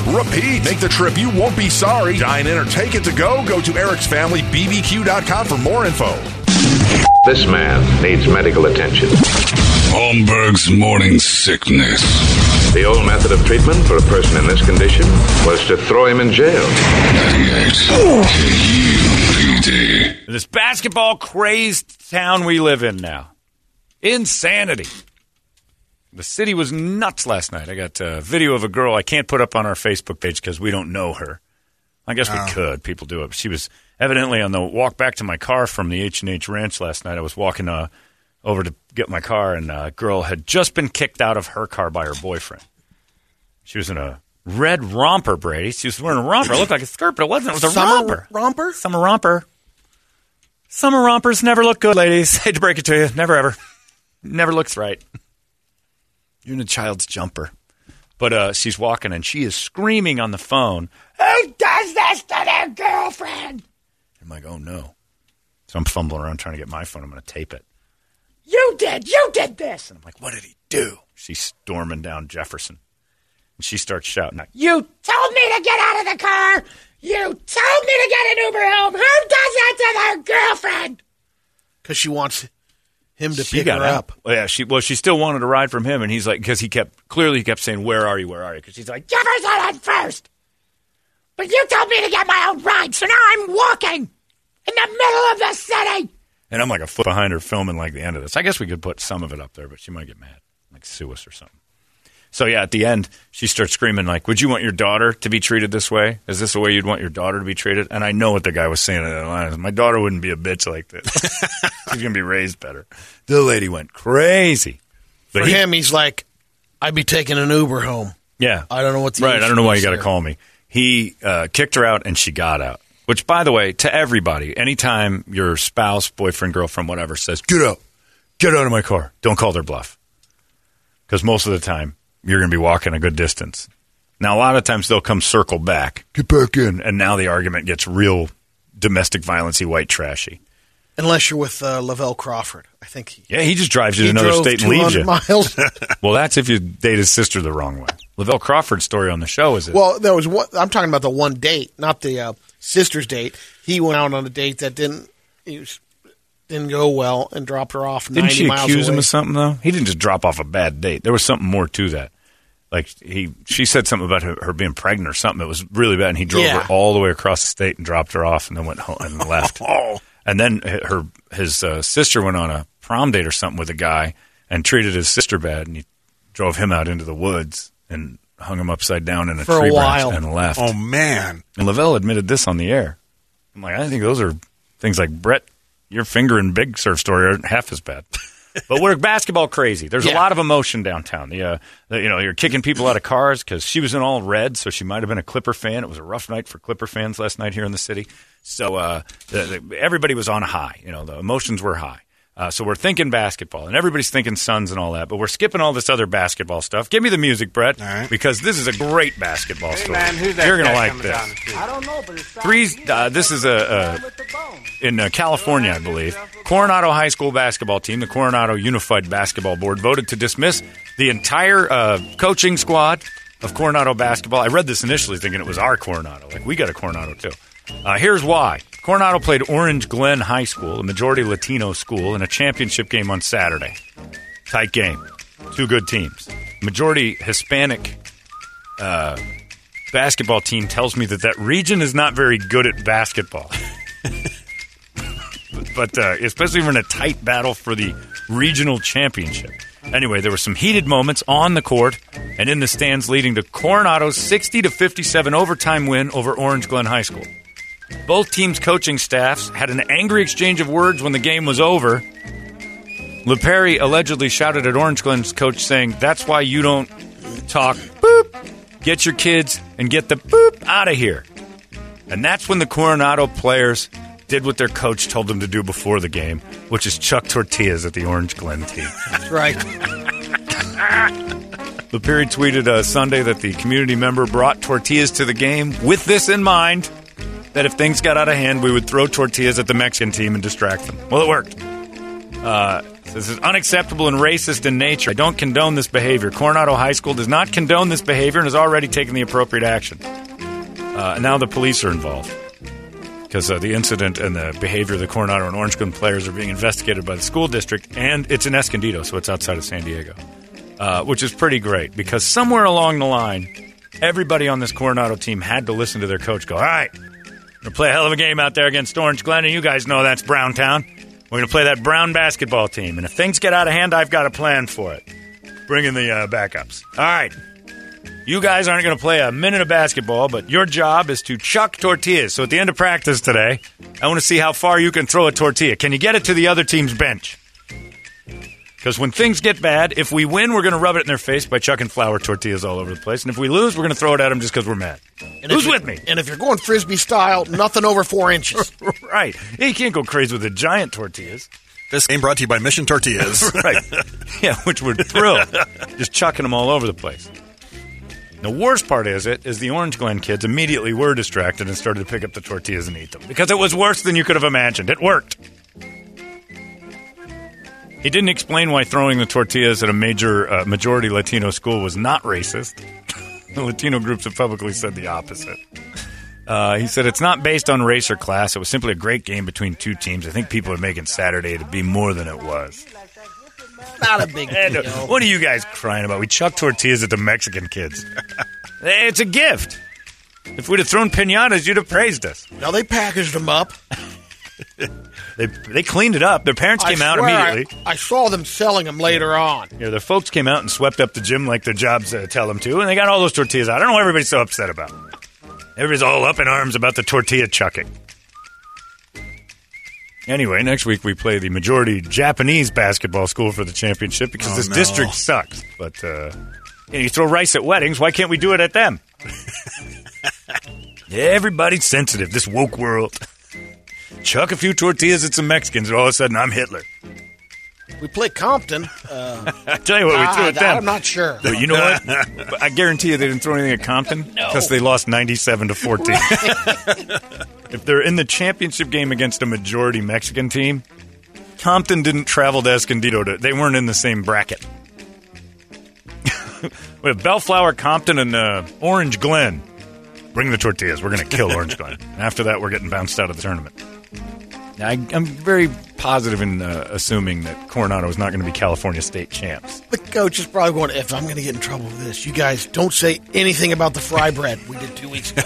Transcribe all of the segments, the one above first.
repeat. Make the trip, you won't be sorry. Dine in or take it to go. Go to Eric's Family BBQ.com for more info. This man needs medical attention. Holmberg's morning sickness. The old method of treatment for a person in this condition was to throw him in jail. 98 KUPD. This basketball crazed town we live in now. Insanity. The city was nuts last night. I got a video of a girl I can't put up on our Facebook page because we don't know her. I guess we could. People do it. She was evidently on the walk back to my car from the H and H Ranch last night. I was walking uh, over to get my car, and a girl had just been kicked out of her car by her boyfriend. She was in a red romper, Brady. She was wearing a romper. It looked like a skirt, but it wasn't. It was a Summer romper. romper? Summer romper. Summer rompers never look good, ladies. Hate to break it to you. Never ever. Never looks right. You're in a child's jumper. But uh, she's walking and she is screaming on the phone, Who does this to their girlfriend? I'm like, oh no. So I'm fumbling around trying to get my phone. I'm going to tape it. You did. You did this. And I'm like, what did he do? She's storming down Jefferson. And she starts shouting, out, You told me to get out of the car. You told me to get an Uber home. Who does that to their girlfriend? Because she wants him to she pick got her out. up. Well, yeah, she well, she still wanted a ride from him, and he's like, because he kept clearly he kept saying, "Where are you? Where are you?" Because she's like, Jefferson at first, but you told me to get my own ride, so now I'm walking in the middle of the city. And I'm like a foot behind her, filming like the end of this. I guess we could put some of it up there, but she might get mad, like sue us or something. So yeah, at the end, she starts screaming like, "Would you want your daughter to be treated this way? Is this the way you'd want your daughter to be treated?" And I know what the guy was saying in that line. My daughter wouldn't be a bitch like this. She's gonna be raised better. The lady went crazy. But For he- him, he's like, I'd be taking an Uber home. yeah, I don't know what the right. I don't know why you got to call me. He uh, kicked her out, and she got out. Which, by the way, to everybody, anytime your spouse, boyfriend, girlfriend, whatever says, "Get out, get out of my car," don't call their bluff. Because most of the time, you're going to be walking a good distance. Now, a lot of times they'll come circle back, get back in, and now the argument gets real domestic violency, white trashy. Unless you're with uh, Lavell Crawford. I think he, Yeah, he just drives you to another state and leaves 200 you. miles. Well, that's if you date his sister the wrong way. Lavell Crawford's story on the show is it? well, there was one. I'm talking about the one date, not the uh, sister's date. He went out on a date that didn't he was, didn't go well and dropped her off. Didn't she miles accuse him of something though? He didn't just drop off a bad date. There was something more to that. Like he, she said something about her, her being pregnant or something. It was really bad, and he drove Yeah. her all the way across the state and dropped her off, and then went home and left. Oh. And then her his uh, sister went on a prom date or something with a guy and treated his sister bad, and he drove him out into the woods and hung him upside down in a For a tree while. branch and left. Oh man, And Lavell admitted this on the air. I'm like, I think those are things like Brett, your finger and big surf story aren't half as bad. but we're basketball crazy. There's a lot of emotion downtown. The, uh, the, you know, you're kicking people out of cars because she was in all red, so she might have been a Clipper fan. It was a rough night for Clipper fans last night here in the city. So uh, the, the, everybody was on high. You know, the emotions were high. Uh, so we're thinking basketball, and everybody's thinking Suns and all that, but we're skipping all this other basketball stuff. Give me the music, Brett, All right. because this is a great basketball story. man, who's that You're gonna like this. down the street? I don't know, but it's Three. Uh, this is a, a in uh, California, I believe. Coronado High School basketball team, the Coronado Unified Basketball Board, voted to dismiss the entire uh, coaching squad of Coronado basketball. I read this initially thinking it was our Coronado. Like we got a Coronado too. Uh, here's why. Coronado played Orange Glen High School, a majority Latino school, in a championship game on Saturday. Tight game. Two good teams. Majority Hispanic uh, basketball team tells me that that region is not very good at basketball. but uh, especially in a tight battle for the regional championship. Anyway, there were some heated moments on the court, and in the stands leading to Coronado's 60 to 57 overtime win over Orange Glen High School. Both teams' coaching staffs had an angry exchange of words when the game was over. Laaperi allegedly shouted at Orange Glen's coach saying, That's why you don't talk boop. Get your kids and get the boop out of here. And that's when the Coronado players did what their coach told them to do before the game, which is chuck tortillas at the Orange Glen team. That's right. Laaperi tweeted uh, Sunday that the community member brought tortillas to the game with this in mind that if things got out of hand, we would throw tortillas at the Mexican team and distract them. Well, it worked. Uh, this is unacceptable and racist in nature. I don't condone this behavior. Coronado High School does not condone this behavior and has already taken the appropriate action. Uh, now the police are involved because uh, the incident and the behavior of the Coronado and Orange Glen players are being investigated by the school district, and it's in Escondido, so it's outside of San Diego, uh, which is pretty great because somewhere along the line, everybody on this Coronado team had to listen to their coach go, All right, we're going to play a hell of a game out there against Orange Glen, and you guys know that's Browntown. We're going to play that Brown basketball team, and if things get out of hand, I've got a plan for it. Bring in the uh, backups. All right. You guys aren't going to play a minute of basketball, but your job is to chuck tortillas. So at the end of practice today, I want to see how far you can throw a tortilla. Can you get it to the other team's bench? Because when things get bad, if we win, we're going to rub it in their face by chucking flour tortillas all over the place. And if we lose, we're going to throw it at them just because we're mad. And Who's with me? And if you're going frisbee style, nothing over four inches. right. You can't go crazy with the giant tortillas. This game brought to you by Mission Tortillas. right. Yeah, which we're thrilled. Just chucking them all over the place. The worst part is it is the Orange Glen kids immediately were distracted and started to pick up the tortillas and eat them because it was worse than you could have imagined. It worked. He didn't explain why throwing the tortillas at a major uh, majority Latino school was not racist. the Latino groups have publicly said the opposite. Uh, he said it's not based on race or class. It was simply a great game between two teams. I think people are making Saturday to be more than it was. Not a big uh, deal. what are you guys crying about? We chuck tortillas at the Mexican kids. It's a gift. If we'd have thrown pinatas, you'd have praised us. Now they packaged them up. They they cleaned it up. Their parents came I out swear I- immediately. I, saw them selling them later on. Yeah, their folks came out and swept up the gym like their jobs uh, tell them to, and they got all those tortillas out. I don't know what everybody's so upset about. Everybody's all up in arms about the tortilla chucking. Anyway, next week we play the majority Japanese basketball school for the championship because Oh, this no. district sucks. But uh, you, know, you throw rice at weddings. Why can't we do it at them? Everybody's sensitive. This woke world. Chuck a few tortillas at some Mexicans, and all of a sudden I'm Hitler. We play Compton. Uh, I tell you what, we threw ah, at them. I'm not sure. But you know what? I guarantee you they didn't throw anything at Compton because they lost 97 to 14. if they're in the championship game against a majority Mexican team, Compton didn't travel to Escondido. To, they weren't in the same bracket. we have Bellflower, Compton, and uh, Orange Glen. Bring the tortillas. We're going to kill Orange Glen. And after that, we're getting bounced out of the tournament. I, I'm very positive in uh, assuming that Coronado is not going to be California state champs. The coach is probably going, if I'm going to get in trouble with this, you guys don't say anything about the fry bread we did two weeks ago.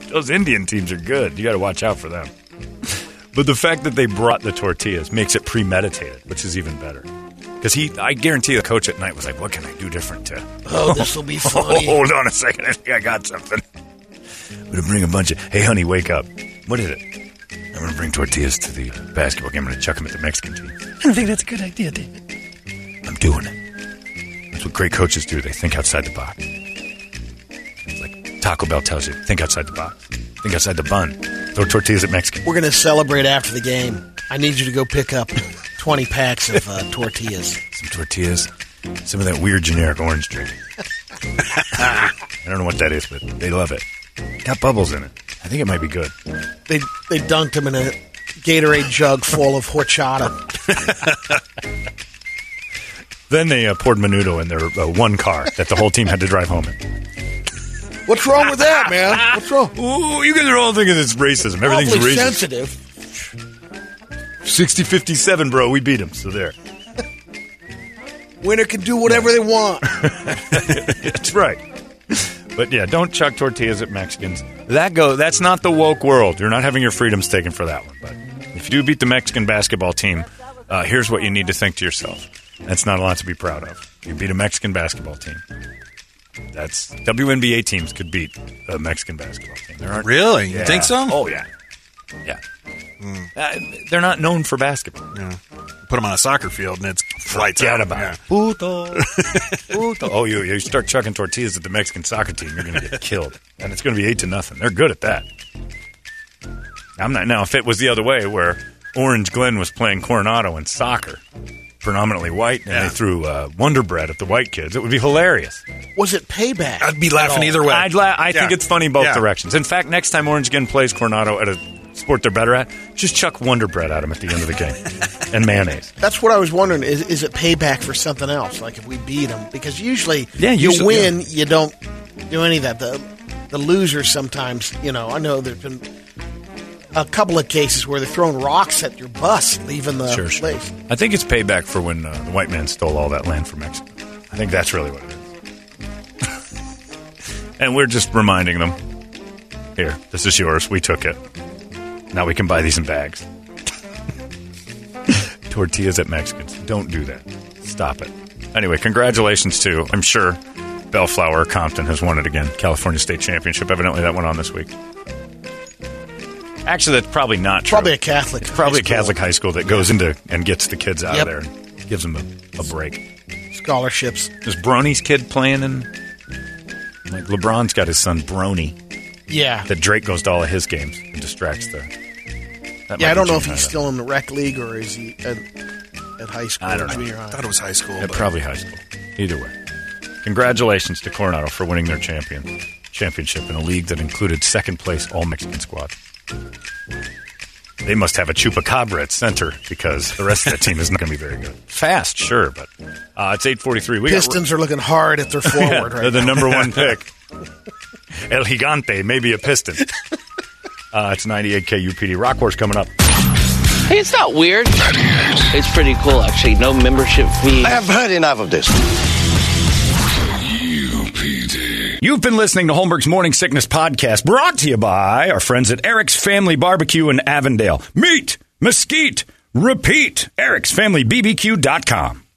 Those Indian teams are good. You got to watch out for them. But the fact that they brought the tortillas makes it premeditated, which is even better. Because he, I guarantee the coach at night was like, "What can I do different to?" Oh, this will be Oh, funny. hold on a second, I think I got something. I'm gonna bring a bunch of. Hey, honey, wake up. What is it? I'm gonna bring tortillas to the basketball game. I'm gonna chuck them at the Mexican team. I don't think that's a good idea, David. I'm doing it. That's what great coaches do. They think outside the box. It's like Taco Bell tells you, think outside the box. Think outside the bun. Throw tortillas at Mexican. We're going to celebrate after the game. I need you to go pick up 20 packs of uh, tortillas. Some tortillas. Some of that weird generic orange drink. I don't know what that is, but they love it. Got bubbles in it. I think it might be good. They they dunked him in a Gatorade jug full of horchata. Then they uh, poured Menudo in their uh, one car that the whole team had to drive home in. What's wrong with that, man? What's wrong? Ooh, you guys are all thinking it's racism. Everything's Awfully racist. sensitive. 60 57, bro. We beat him. So there. Winner can do whatever they want. That's right. But yeah, don't chuck tortillas at Mexicans. That go. That's not the woke world. You're not having your freedoms taken for that one. But if you do beat the Mexican basketball team, uh, here's what you need to think to yourself. That's not a lot to be proud of. You beat a Mexican basketball team. That's WNBA teams could beat a Mexican basketball team. There aren't Really? You think so? Oh yeah, yeah. Uh, they're not known for basketball. Put them on a soccer field and it's lights Forget out. about Yeah. it. Puto. Puto. Oh, you you start chucking tortillas at the Mexican soccer team, you're going to get killed, and it's going to be eight to nothing. They're good at that. I'm not now. If it was the other way, where Orange Glen was playing Coronado in soccer, predominantly white, and Yeah. they threw uh, Wonder Bread at the white kids, it would be hilarious. Was it payback? I'd be laughing either way. I'd la- I think Yeah. it's funny both Yeah. directions. In fact, next time Orange Glen plays Coronado at a sport they're better at, just chuck Wonder Bread at them at the end of the game and mayonnaise. That's what I was wondering. Is, is it payback for something else? Like if we beat them? Because usually, Yeah, you usually, win, you don't do any of that. The the losers sometimes, you know. I know there's been a couple of cases where they're throwing rocks at your bus leaving the Sure, sure. place. I think it's payback for when uh, the white man stole all that land from Mexico. I think that's really what it is. and we're just reminding them here, this is yours. We took it. Now we can buy these in bags. Tortillas at Mexicans. Don't do that. Stop it. Anyway, congratulations to, I'm sure, Bellflower Compton has won it again. California State Championship. Evidently, that went on this week. Actually, that's probably not true. Probably a Catholic. Probably a. Catholic high school that goes into and gets the kids out Yep. of there and gives them a, a break. scholarships. Is Bronny's kid playing in? Like LeBron's got his son Bronny. Yeah, That Drake goes to all of his games and distracts the. that yeah. I don't know if he's still in the rec league or is he at, at high school I don't know. I thought it was high school. Yeah, but- probably high school. Either way, congratulations to Coronado for winning their champion championship in a league that included second place all Mexican squad. They must have a chupacabra at center because the rest of that team is not going to be very good. Fast, sure, but uh, it's eight forty three. We got- Pistons are looking hard at their forward Yeah, right they're the number one pick. El Gigante, maybe a Piston. Uh, it's 98 KUPD. Rock Horse coming up. Hey, it's not weird. It's pretty cool, actually. No membership fee. I have heard enough of this. UPD. You've been listening to Holmberg's Morning Sickness Podcast, brought to you by our friends at Eric's Family Barbecue in Avondale. Meat, mesquite, repeat. Eric'sFamilyBBQ.com.